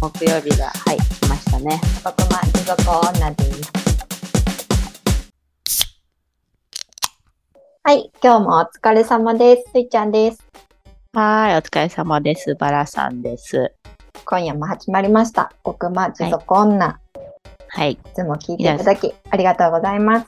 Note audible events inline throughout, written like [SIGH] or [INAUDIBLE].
木曜日が、はい、来ましたね。僕も持続女です。はい、今日もお疲れ様です。スイちゃんです。はい、お疲れ様です。バラさんです。今夜も始まりました。僕も持続女。はい。いつも聞いていただき、ありがとうございます。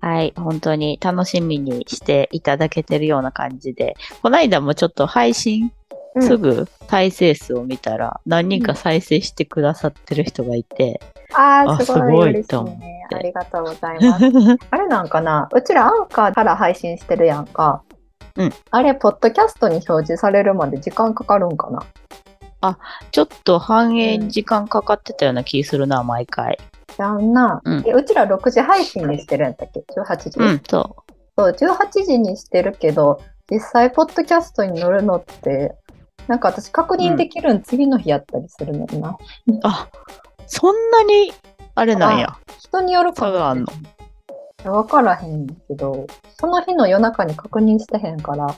はい、本当に楽しみにしていただけてるような感じで、この間もちょっと配信うんすぐ再生数を見たら、何人か再生してくださってる人がいて、ああ、あすごすごいと思っ。てありがとうございます。[LAUGHS] あれなんかなうちらアンカーから配信してるやんか。うん。あれ、ポッドキャストに表示されるまで時間かかるんかな？ちょっと反映に時間かかってたような気するな、毎回。じゃんな。うんえうちら6時配信にしてるんだっけ ?18 時。うん、そそう、18時にしてるけど、実際、ポッドキャストに載るのって、なんか私確認できるん次の日やったりするのにな。う。あ、そんなに、あれなんや。人によるか差があんの？わからへんけど、その日の夜中に確認してへんから、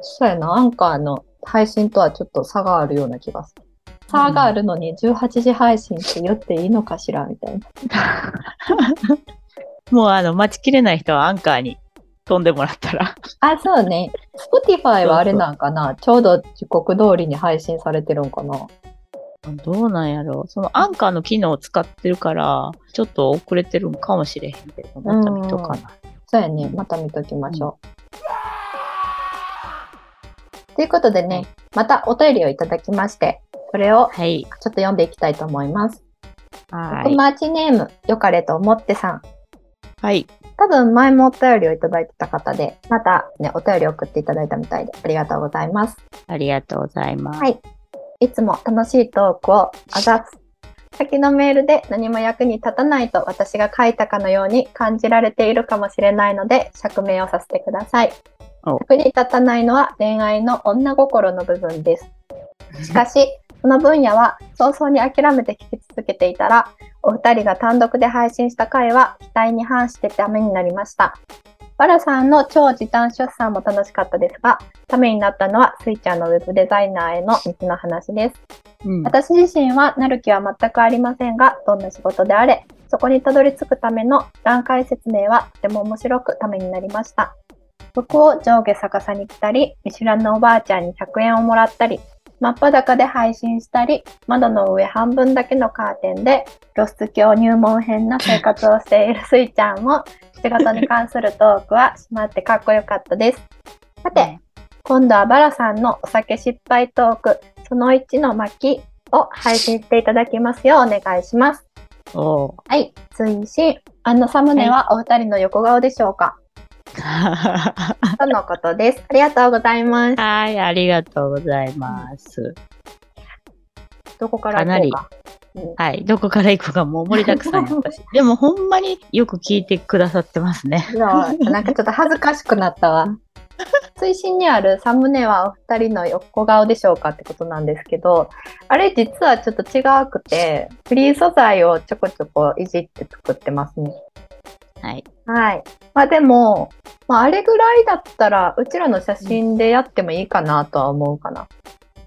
そうやな、アンカーの配信とはちょっと差があるような気がする。差があるのに18時配信って言っていいのかしらみたいな。[LAUGHS] もうあの、待ちきれない人はアンカーに飛んでもらったら。あ、そうね。Spotify はあれなんかな？ちょうど時刻通りに配信されてるんかな？どうなんやろ？う。そのアンカーの機能を使ってるから、ちょっと遅れてるんかもしれへんけど、また見とかな。そうやね。また見ときましょう。ということでね、またお便りをいただきまして、それをはい。ちょっと読んでいきたいと思います。はい。僕マーチネーム、よかれと思ってさん。はい。多分前もお便りをいただいてた方で、またね、お便りを送っていただいたみたいで、ありがとうございます。ありがとうございます。はいいつも楽しいトークをあざす。先のメールで何も役に立たないと私が書いたかのように感じられているかもしれないので、釈明をさせてください。お役に立たないのは恋愛の女心の部分です。しかし、その分野は早々に諦めて聞き続けていたら、お二人が単独で配信した回は期待に反してダメになりました。バラさんの超時短出産も楽しかったですが、ためになったのはスイちゃんのウェブデザイナーへの道の話です。うん。私自身はなる気は全くありませんが、どんな仕事であれ、そこにたどり着くための段階説明はとても面白くためになりました。服を上下逆さに着たり、見知らぬおばあちゃんに100円をもらったり、真っ裸で配信したり、窓の上半分だけのカーテンで露出狂入門編な生活をしているスイちゃんも、仕事に関するトークはしまってかっこよかったです。さて、今度はバラさんのお酒失敗トーク、その1の巻を配信していただきますようお願いします。はい、推進。あのサムネはお二人の横顔でしょうか、[LAUGHS] とのことです。ありがとうございます。はい、ありがとうございます。どこから行こうか。うんはい、どこから行くかもう盛りだくさんやったし。[LAUGHS] でもほんまによく聞いてくださってますね。いやなんかちょっと恥ずかしくなったわ。推進にあるサムネはお二人の横顔でしょうかってことなんですけど、あれ実はちょっと違くて、フリー素材をちょこちょこいじって作ってますね。はい。はい。まあでも、まああれぐらいだったら、うちらの写真でやってもいいかなとは思うかな。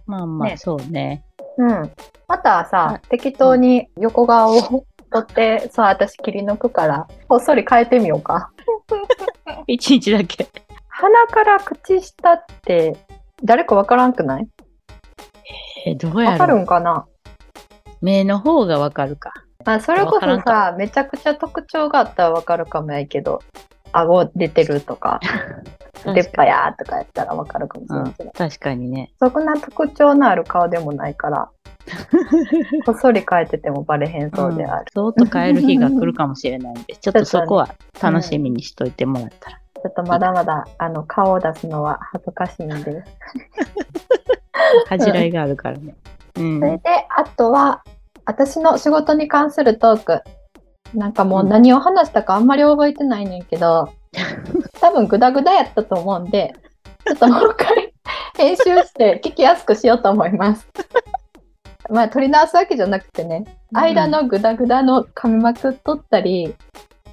まあまあ、ねそうね。うん。またさは、適当に横顔を撮って、そう、私切り抜くから、こっそり変えてみようか。[LAUGHS] 一日だけ。鼻から口下って、誰かわからんくない？え、どうやわかるんかな？目の方がわかるか。まあ、それこそさ、めちゃくちゃ特徴があったらわかるかもやけど、顎出てるとか、[LAUGHS] 出っ歯やーとかやったらわかるかもしれうんないけど、確かにね。そんな特徴のある顔でもないから、[LAUGHS] こっそり変えててもバレへんそうである。そうと変える日が来るかもしれないんで、[LAUGHS] ちょっとそこは楽しみにしといてもらったら。ちょっとまだまだ、あの、顔を出すのは恥ずかしいんで。恥じらいがあるからね。うんそ。れで、あとは、私の仕事に関するトーク。なんかもう何を話したかあんまり覚えてないねんけど、[LAUGHS] 多分グダグダやったと思うんで、ちょっともう一回編集して [LAUGHS] 聞きやすくしようと思います。まあ、取り直すわけじゃなくてね、間のグダグダの噛みまくっとったり、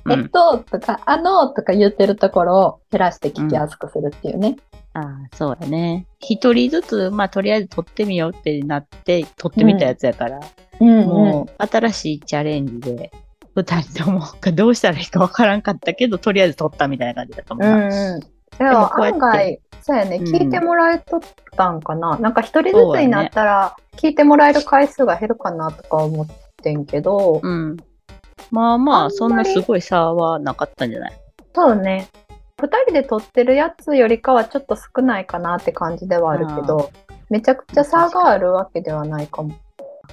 うん、えっと、とか、あの、とか言ってるところを減らして聞きやすくするっていうね。ああ、そうだね。一人ずつ、まあ、とりあえず撮ってみようってなって、撮ってみたやつやから、うんうんもう新しいチャレンジで、二人ともどうしたらいいかわからんかったけど、とりあえず撮ったみたいな感じだったもんうな。んうん。ででも案外、そうやね、うん聞いてもらえとったんかな。なんか一人ずつになったら、聞いてもらえる回数が減るかなとか思ってんけど、うん。まあまあ、そんなすごい差はなかったんじゃない？そうね。二人で撮ってるやつよりかはちょっと少ないかなって感じではあるけど、めちゃくちゃ差があるわけではないかも。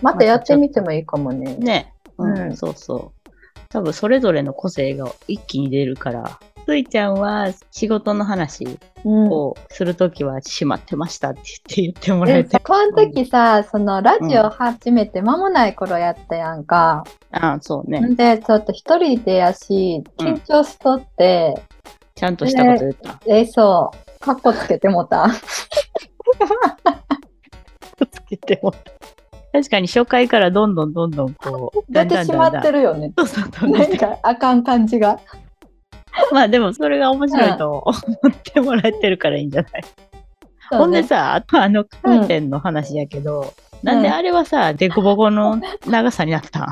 またやってみてもいいかもね。ね。うん、うんそうそう。多分それぞれの個性が一気に出るから、ついちゃんは仕事の話うん。をするときは閉まってましたって言って言ってもらえてでさ。この時さ、そのラジオ始めて間もない頃やったやんか。ああ、そうね。んで、ちょっと一人でやし、緊張しとって、ちゃんとしたこと言った。え、そう、カッコつけてもた。[LAUGHS] つけても。確かに初回からどんどんどんどんこう、[LAUGHS] 出てしまってる。るよね。そうそうそうなんかあかん感じが。[LAUGHS] まあでもそれが面白いと思ってもらえてるからいいんじゃない、ほんでさ、あとあのカーテンの話やけど、なんであれはさ、デコボコの長さになったん？あ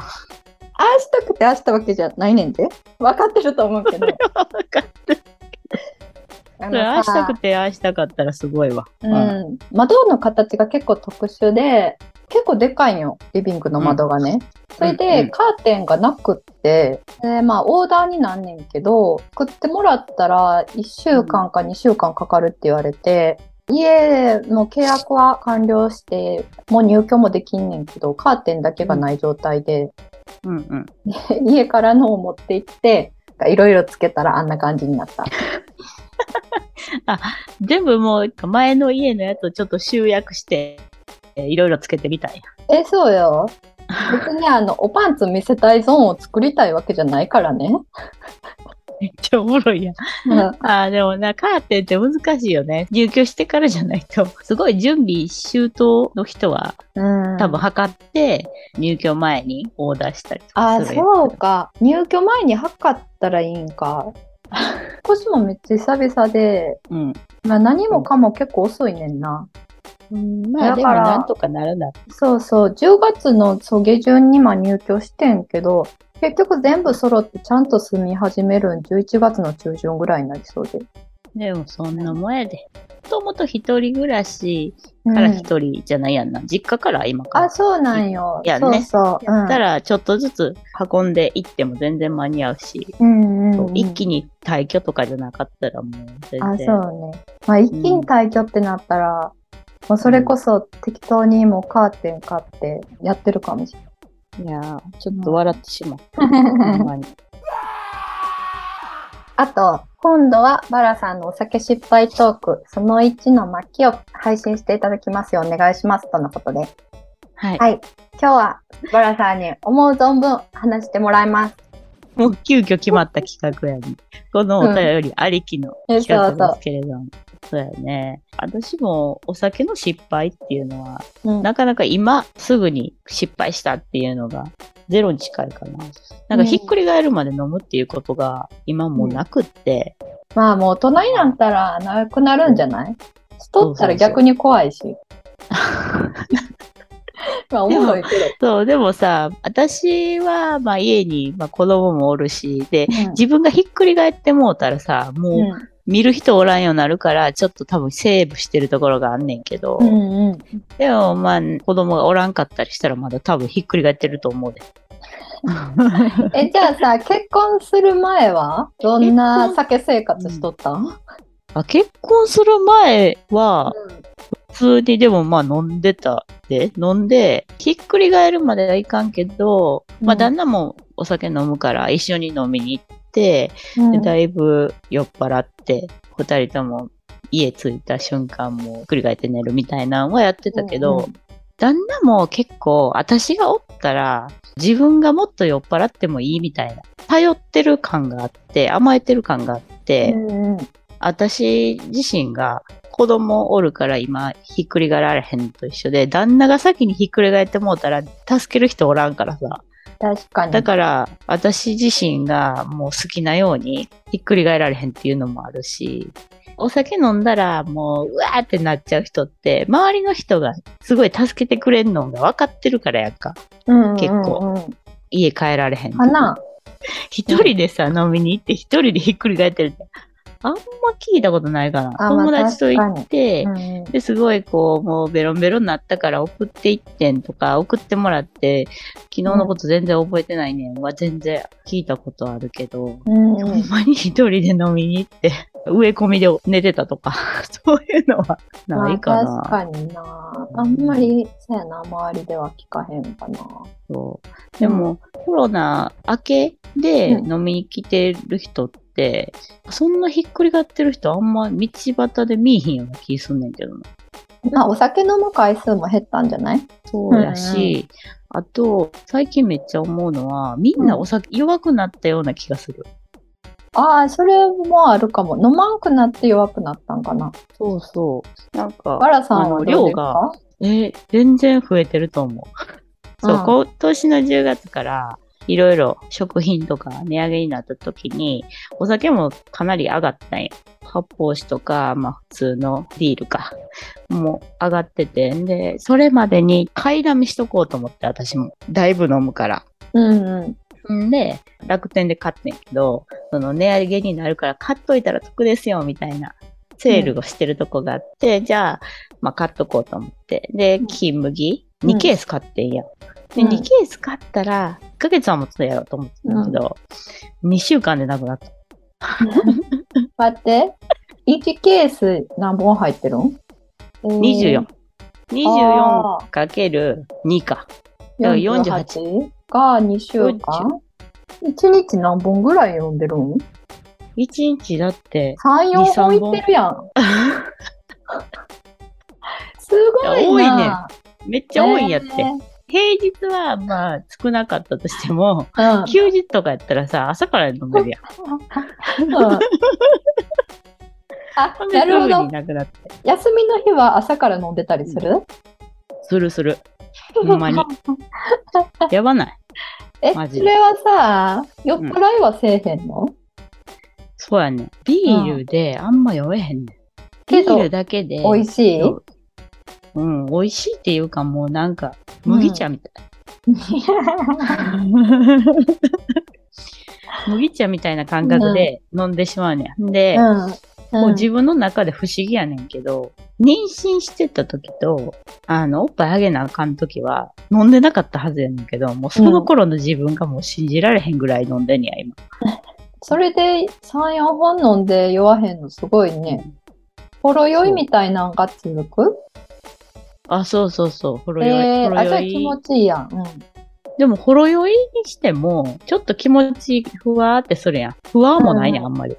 あしたくてああしたわけじゃないねんで。分かってると思うけど。[LAUGHS] 分かってあそれああしたさくてああしたかったらすごいわ。うん、窓の形が結構特殊で、結構でかいんよ、リビングの窓がね。それうんで、うんカーテンがなくって、でまあ、オーダーになんねんけど、作ってもらったら1週間か2週間かかるって言われて、家の契約は完了して、もう入居もできんねんけど、カーテンだけがない状態で、うんうん。家からのを持って行って、いろいろつけたらあんな感じになった。全部もう前の家のやつをちょっと集約して、えーいろいろつけてみたいえ、そうよ。別にあの、おパンツ見せたいゾーンを作りたいわけじゃないからね。めっちゃおもろいやん。うんああ、でもな、カーテンって難しいよね。入居してからじゃないと。すごい準備周到の人はうん多分測って入居前にオーダーしたりとかあ、するやんそうか。入居前に測ったらいいんか。腰もめっちゃ久々で、うん。まあ、何もかも結構遅いねんな。うん、まあでだからもなんとかなるな。そうそう、10月のそう下旬にまあ入居してんけど、結局全部揃ってちゃんと住み始めるん11月の中旬ぐらいになりそうで。でもそんなもんやで。もともと一人暮らしからうん一人じゃないやんな。実家から今から。あ、そうなんよ。いやねそうそう。やったらちょっとずつ運んでいっても全然間に合うし、うん、うんうんうん一気に退去とかじゃなかったらもう全あ、然。そうね。まあ、一気に退去ってなったら、もうそれこそ適当にもうカーテン買ってやってるかもしいやーちょっと笑ってしまった。れ [LAUGHS] ほんない。まにあと、今度はバラさんのお酒失敗トーク、その1の巻を配信していただきますようお願いしますとのことで。はい。はい。今日はバラさんに思う存分話してもらいます。もう急遽決まった企画やね。このお便りありきのうん企画ですけれども。そうやね。私もお酒の失敗っていうのは、うんなかなか今すぐに失敗したっていうのがゼロに近いかな。なんかひっくり返るまで飲むっていうことが今もうなくって、まあもう大人になったらなくなるんじゃない？太ったら逆に怖いし。まあおもろいけそう、でもさ、私はまあ家にまあ子供もおるし、で、ど。自分がひっくり返ってもうたらさ、もううん見る人おらんようになるから、ちょっと多分セーブしてるところがあんねんけど、うんうん。でもまあ子供がおらんかったりしたらまだ多分ひっくり返ってると思うで。[LAUGHS] え、じゃあさ、結婚する前はどんな酒生活しとった？ん、あ結婚する前は、普通にでもまあ飲んでたで、飲んで、ひっくり返るまではいかんけど、まあうん。旦那もお酒飲むから一緒に飲みに行って、うんでだいぶ酔っ払って、二人とも家着いた瞬間もひっくり返って寝るみたいなのはやってたけど、うんうん。旦那も結構私がおったら自分がもっと酔っ払ってもいいみたいな、頼ってる感があって、甘えてる感があって、うんうん。私自身が子供おるから今ひっくり返られへんと一緒で、旦那が先にひっくり返ってもうたら助ける人おらんからさ。確かに。だから私自身がもう好きなようにひっくり返られへんっていうのもあるし、お酒飲んだらもう、うわーってなっちゃう人って、周りの人がすごい助けてくれんのが分かってるからやんか。うん結構うんうん家帰られへん。かな [LAUGHS] 一人でさ、飲みに行って一人でひっくり返ってるって、あんま聞いたことないかな。あ友達と行まあって、うんで、すごいこう、もうベロンベロンになったから送っていってんとか、送ってもらって、昨日のこと全然覚えてないねんは全然聞いたことあるけど、うんほんまに一人で飲みに行って、植え込みで寝てたとか、[LAUGHS] そういうのはないかな。まあ確かにな。あんまり、そうやな、周りでは聞かへんかな。そうでも、コロナ明けで飲みに来てる人って、そんなひっくり返ってる人あんま道端で見えひんような気すんねんけどな。まあ、お酒飲む回数も減ったんじゃない？そうやし、あと、最近めっちゃ思うのは、みんなお酒弱くなったような気がする。ああ、それもあるかも。飲まんくなって弱くなったんかな。そうそう。なんか、バラさんあの量がかえー全然増えてると思う。そう、うん今年の10月から、いろいろ食品とか値上げになった時に、お酒もかなり上がったんや。発泡酒とか、まあ普通のビールか、もう上がってて、で、それまでに買いだめしとこうと思って、私も。だいぶ飲むから。うんうん。んで、楽天で買ってんけど、その値上げになるから買っといたら得ですよ、みたいな。セールをしてるとこがあって、じゃあ、まあ買っとこうと思って。で、金麦？うん ?2 ケース買ってんや。で、うん2ケース買ったら、1ヶ月は持つのやろうと思ってたんだけど、2週間でなくなった。[LAUGHS] 待って。1ケース何本入ってるん？24。あ24かける2か。だから48 48が2週間 ?1 日何本ぐらい飲んでるん？1日だって、?3、4 2 3本いってるやん。[LAUGHS] すごいな。多いねめっちゃ多いんやって。え平日はまあ少なかったとしても、休日とかやったらさ、朝から飲めるやん。うんあ、なるほどすぐに。なくなって。休みの日は朝から飲んでたりする、するする。[LAUGHS] ほんまに。やばない。え、それはさ、酔っ払いはせえへんの、そうやね。ビールであんま酔えへんねん。ビールだけで。美味しい？うん、美味しいっていうかもうなんか、麦茶みたい。麦茶みたいな感覚で飲んでしまうねん。で、うん。もう自分の中で不思議やねんけど、妊娠してた時と、あの、おっぱいあげなあかん時は、飲んでなかったはずやねんけど、もうその頃の自分がもう信じられへんぐらい飲んでんねや、今。[LAUGHS] それで3、4本飲んで酔わへんのすごいね。ほろ酔いみたいなんが続く？あ、そうそうそう、ほろ酔い。えー、あ、ほろ酔いじゃあ気持ちいいやん。うん。でも、ほろ酔いにしても、ちょっと気持ちふわーってするやん。ふわーもないねん、うんあんまり。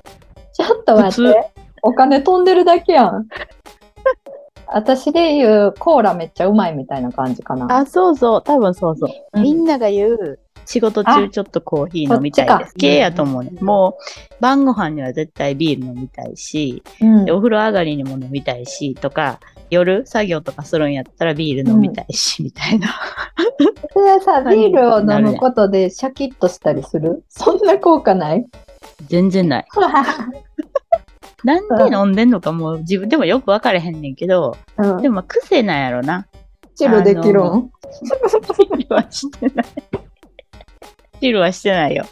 ちょっと待普って。お金飛んでるだけやん。[LAUGHS] 私で言うコーラめっちゃうまいみたいな感じかな。あ、そうそう、多分そうそう。うんみんなが言う、仕事中ちょっとコーヒー飲みたいです。系やと思うね。もう、晩ご飯には絶対ビール飲みたいし、うんでお風呂上がりにも飲みたいし、とか、夜作業とかするんやったらビール飲みたいし、みたいな。それはさ、[LAUGHS] 何ビールを飲むことでシャキッとしたりする？そんな効果ない？全然ない。[LAUGHS] なんで飲んでんのかもう自分でもよく分からへんねんけど、うんでもまあ癖なんやろな。チルできるん？チル [LAUGHS] はしてない。チルはしてないよ。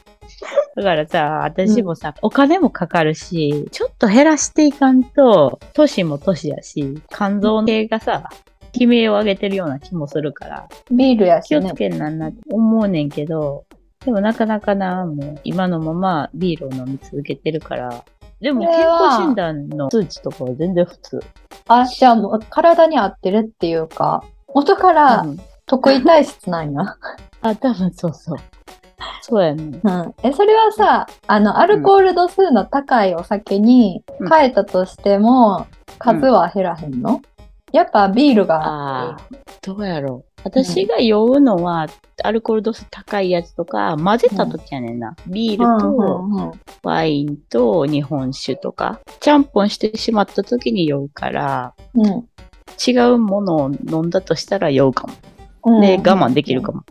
だからさ、私もさ、お金もかかるし、ちょっと減らしていかんと、年も年やし、肝臓系がさ、悲鳴を上げてるような気もするから、ビールやしね気をつ。けんなんなって思うねんけど、でもなかなかな、もう今のままビールを飲み続けてるから、でも健康診断の数値とかは全然普通。あ、じゃあもう体に合ってるっていうか、元からうん得意体質なんや。あ、多分そうそう。そうやね。うん。え、それはさ、あの、アルコール度数の高いお酒にうん変えたとしても、数は減らへんの？やっぱビールがどうやろう。私が酔うのは、アルコール度数高いやつとか、混ぜた時やねんな。ビールとうんうんうんワインと日本酒とか、ちゃんぽんしてしまった時に酔うから、うん違うものを飲んだとしたら酔うかも。うんで、我慢できるかも。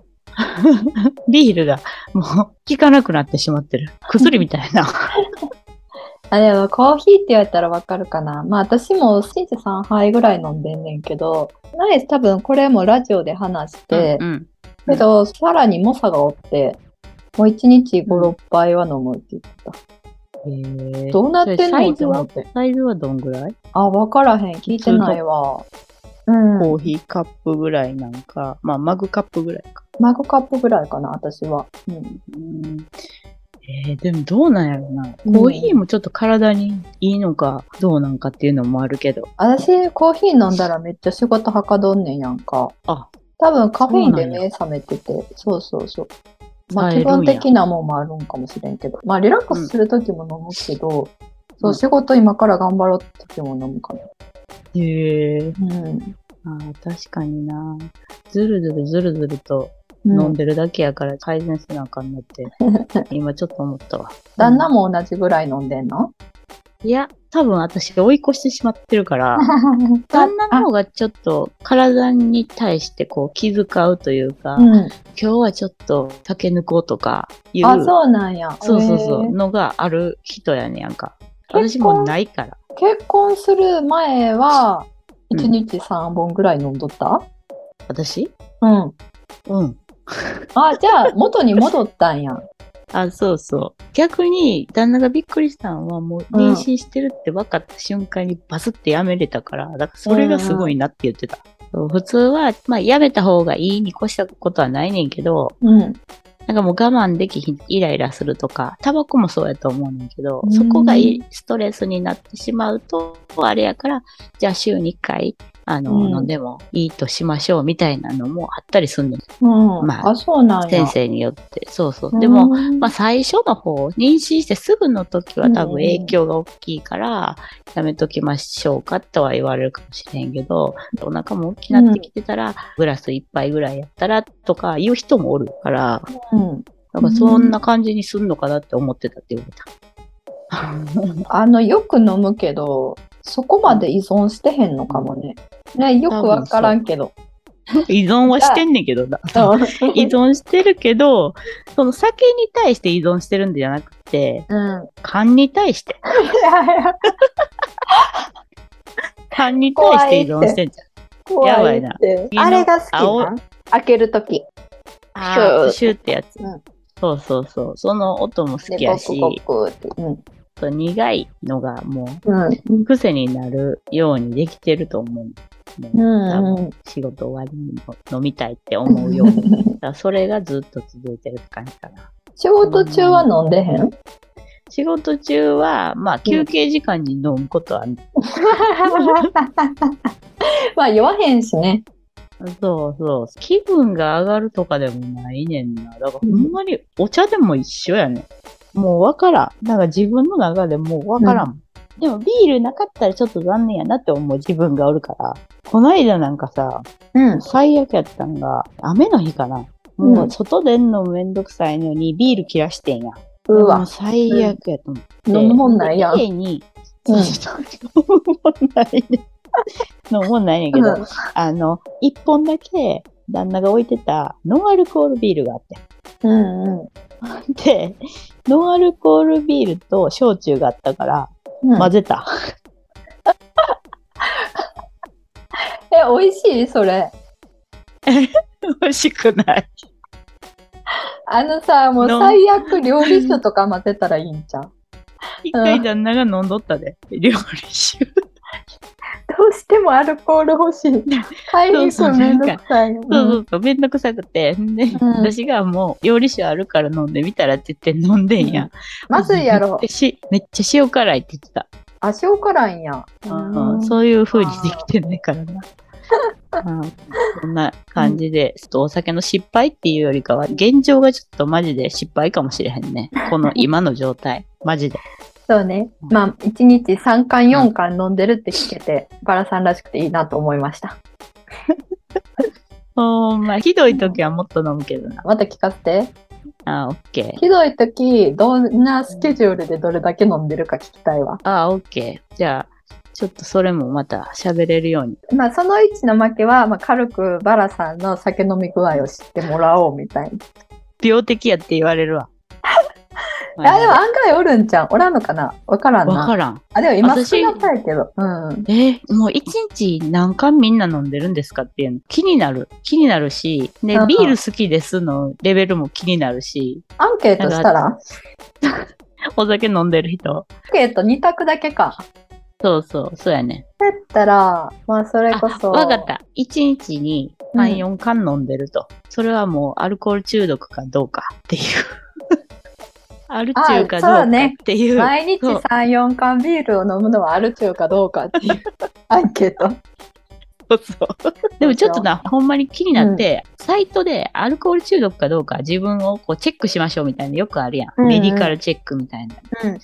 ビールがもう効かなくなってしまってる。薬みたいな。[LAUGHS] あ、でもコーヒーって言われたらわかるかな。まあ私も1日3杯ぐらい飲んでんねんけど、ナイス多分これもラジオで話して、うんうんけどさらに猛者がおって、もう1日5、6杯は飲むって言ってた。へーどうなってんの？それサイズは？って思って。サイズはどんぐらい？あ、わからへん。聞いてないわ。うん。コーヒーカップぐらいなんか、まあマグカップぐらいか。マグカップぐらいかな、私は。うん。うんえー、でもどうなんやろな。うんコーヒーもちょっと体にいいのかどうなんかっていうのもあるけど。私、コーヒー飲んだらめっちゃ仕事はかどんねんやんか。あ、多分カフェインで目覚めてて、そうそうそう。まあ冴えるんや気分的なもんもあるんかもしれんけど。まあリラックスするときも飲むけど、そうう、ん仕事今から頑張ろうって時も飲むかな。へえ。うん。あー確かにな。ずるずるずるずるとうん飲んでるだけやから改善せなあかんなって、[LAUGHS] 今ちょっと思ったわ。旦那も同じぐらい飲んでんの？いや、多分私が追い越してしまってるから、[LAUGHS] 旦那の方がちょっと体に対してこう気遣うというか、うん。今日はちょっと酒抜こうとかいう、あ、そうなんや。そうそうそうのがある人やねんやんか。私もないから。結婚する前は、うん1日3本ぐらい飲んどった？私？うん。うん。[LAUGHS] あ、じゃあ、元に戻ったんや。[LAUGHS] あ、そうそう。逆に、旦那がびっくりしたのは、もううん妊娠してるって分かった瞬間にバスってやめれたから、だからそれがすごいなって言ってた。そう普通は、まあ、やめた方がいいに越したことはないねんけど、うん。なんかもう我慢できひん、イライラするとか、タバコもそうやと思うねんけどう、んそこがいストレスになってしまうと、あれやから、じゃあ週に1回、あの、うん飲んでもいいとしましょうみたいなのもあったりすんねん。うん。まああ、そうなんや。先生によって。そうそう。でも、うんまあ最初の方、妊娠してすぐの時は多分うん影響が大きいから、やめときましょうかとは言われるかもしれんけど、お腹も大きくなってきてたら、グラス一杯ぐらいやったらとか言う人もおるから、うん。なんかそんな感じにすんのかなって思ってたって言われた。[LAUGHS] あの、よく飲むけど、そこまで依存してへんのかもね。ね、よくわからんけど。依存はしてんねんけどな。依存してるけど、その酒に対して依存してるんじゃなくて、うん。勘に対して。[LAUGHS] 勘に対して依存してんじゃん。怖やばいな。あれが好きな開けるとき。あシューってやつ。うんそうそうそう。その音も好で、きやし、ゴクゴクって。うん。と苦いのがもう癖になるようにできてると思う。多分仕事終わりにも飲みたいって思うように。だそれがずっと続いてるって感じかな。仕事中は飲んでへん？仕事中は、まあ休憩時間に飲むことは、[LAUGHS] まあ、酔わへんしね。そうそう。気分が上がるとかでもないねんな。だからほんまにお茶でも一緒やねん。もうわからん。なんか自分の中でもうわからん。でもビールなかったらちょっと残念やなって思う自分がおるから。こないだなんかさ、うん。最悪やったんが、雨の日かな。もう外出んのめんどくさいのにビール切らしてんや。もううわ。最悪やと思って。飲むもんないやん。家に、うん飲むもんないね。[LAUGHS] 飲むもんないねんけど、うんあの、一本だけ旦那が置いてたノンアルコールビールがあって。うんうん。で、ノンアルコールビールと焼酎があったからうん混ぜた。[LAUGHS] え、美味しい？それ。[LAUGHS] 美味しくない。あのさ、もうの最悪料理酒とか混ぜたらいいんじゃん。一回旦那が飲んどったで。[LAUGHS] 料理酒。どうしてもアルコール欲しい。買いに行くめんどくさい。そうそうそう、めんどくさくて。で、うん私がもう料理酒あるから飲んでみたらって言って飲んでんや。まずいやろめっ。ちゃ塩辛いって言ってた。あ、塩辛いんや。うんそういう風にできてないからな。うんこんな感じで、ちょっとお酒の失敗っていうよりかは、現状がちょっとマジで失敗かもしれへんね。この今の状態。マジで。そうね。まあ、1日3缶4缶飲んでるって聞けて、バラさんらしくていいなと思いました。[LAUGHS] ほんま、ひどい時はもっと飲むけどな。また聞かせて。あ、オッケー。ひどい時、どんなスケジュールでどれだけ飲んでるか聞きたいわ。あ、オッケー。じゃあ、ちょっとそれもまた喋れるように。まあ、その1の負けは、まあ、軽くバラさんの酒飲み具合を知ってもらおうみたいな。病的やって言われるわ。[LAUGHS] いや、でも案外おるんちゃう？おらんのかな？わからんな。わからん。あ、でも今私少なかいけど。うん。えーもう一日何缶みんな飲んでるんですかっていうの気になる。気になるし、でうん、ビール好きですのレベルも気になるし、アンケートしたら？アン [LAUGHS] お酒飲んでる人。ケート2択だけか。そうそう、そうやね。だったら、まあそれこそ。わかった。一日にうん3、4缶飲んでると。それはもうアルコール中毒かどうかっていう。アル中かどうかっていう。毎日そう3、4缶ビールを飲むのはある中かどうかっていう [LAUGHS] アンケート。そうそう。でもちょっとな、ほんまに気になって、サイトでアルコール中毒かどうか自分をこうチェックしましょうみたいなよくあるやん。うんうんメディカルチェックみたいな。うん。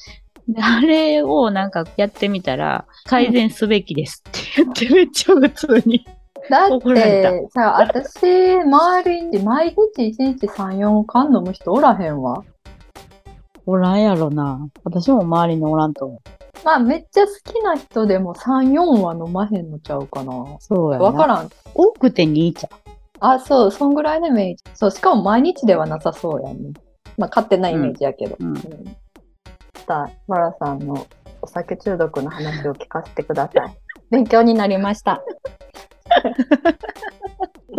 であれをなんかやってみたら、改善すべきですって言ってめっちゃ普通に。だっ怒られてさ、私、周りに毎日1日3、4缶飲む人おらへんわ。おらんやろな。私も周りにおらんと思う。まあめっちゃ好きな人でも3、4は飲まへんのちゃうかな。そうやな。わからん。多くて2ちゃあ、そう、そんぐらいのイメージ。そう、しかも毎日ではなさそうやんね。まあ勝手なイメージやけど。うんうんさあ、マラさんのお酒中毒の話を聞かせてください。[LAUGHS] 勉強になりました。[LAUGHS]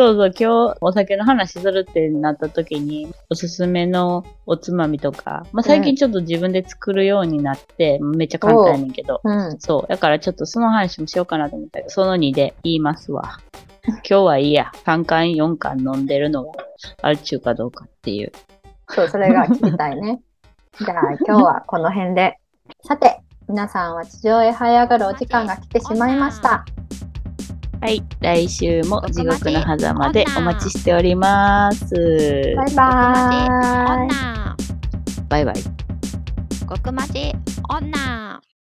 そうそう、今日お酒の話するってなった時に、おすすめのおつまみとか、まあ、最近ちょっと自分で作るようになって、めっちゃ簡単やねんけど、うん。そう。だからちょっとその話もしようかなと思ったけど、その2で言いますわ。[LAUGHS] 今日はいいや。3缶4缶飲んでるのがあるちゅうかどうかっていう。そう、それが聞きたいね。[LAUGHS] じゃあ今日はこの辺で。さて、皆さんは地上へ這い上がるお時間が来てしまいました。はい。来週も地獄の狭間でお待ちしております。バイバーイ。女バイバイ。極マジ女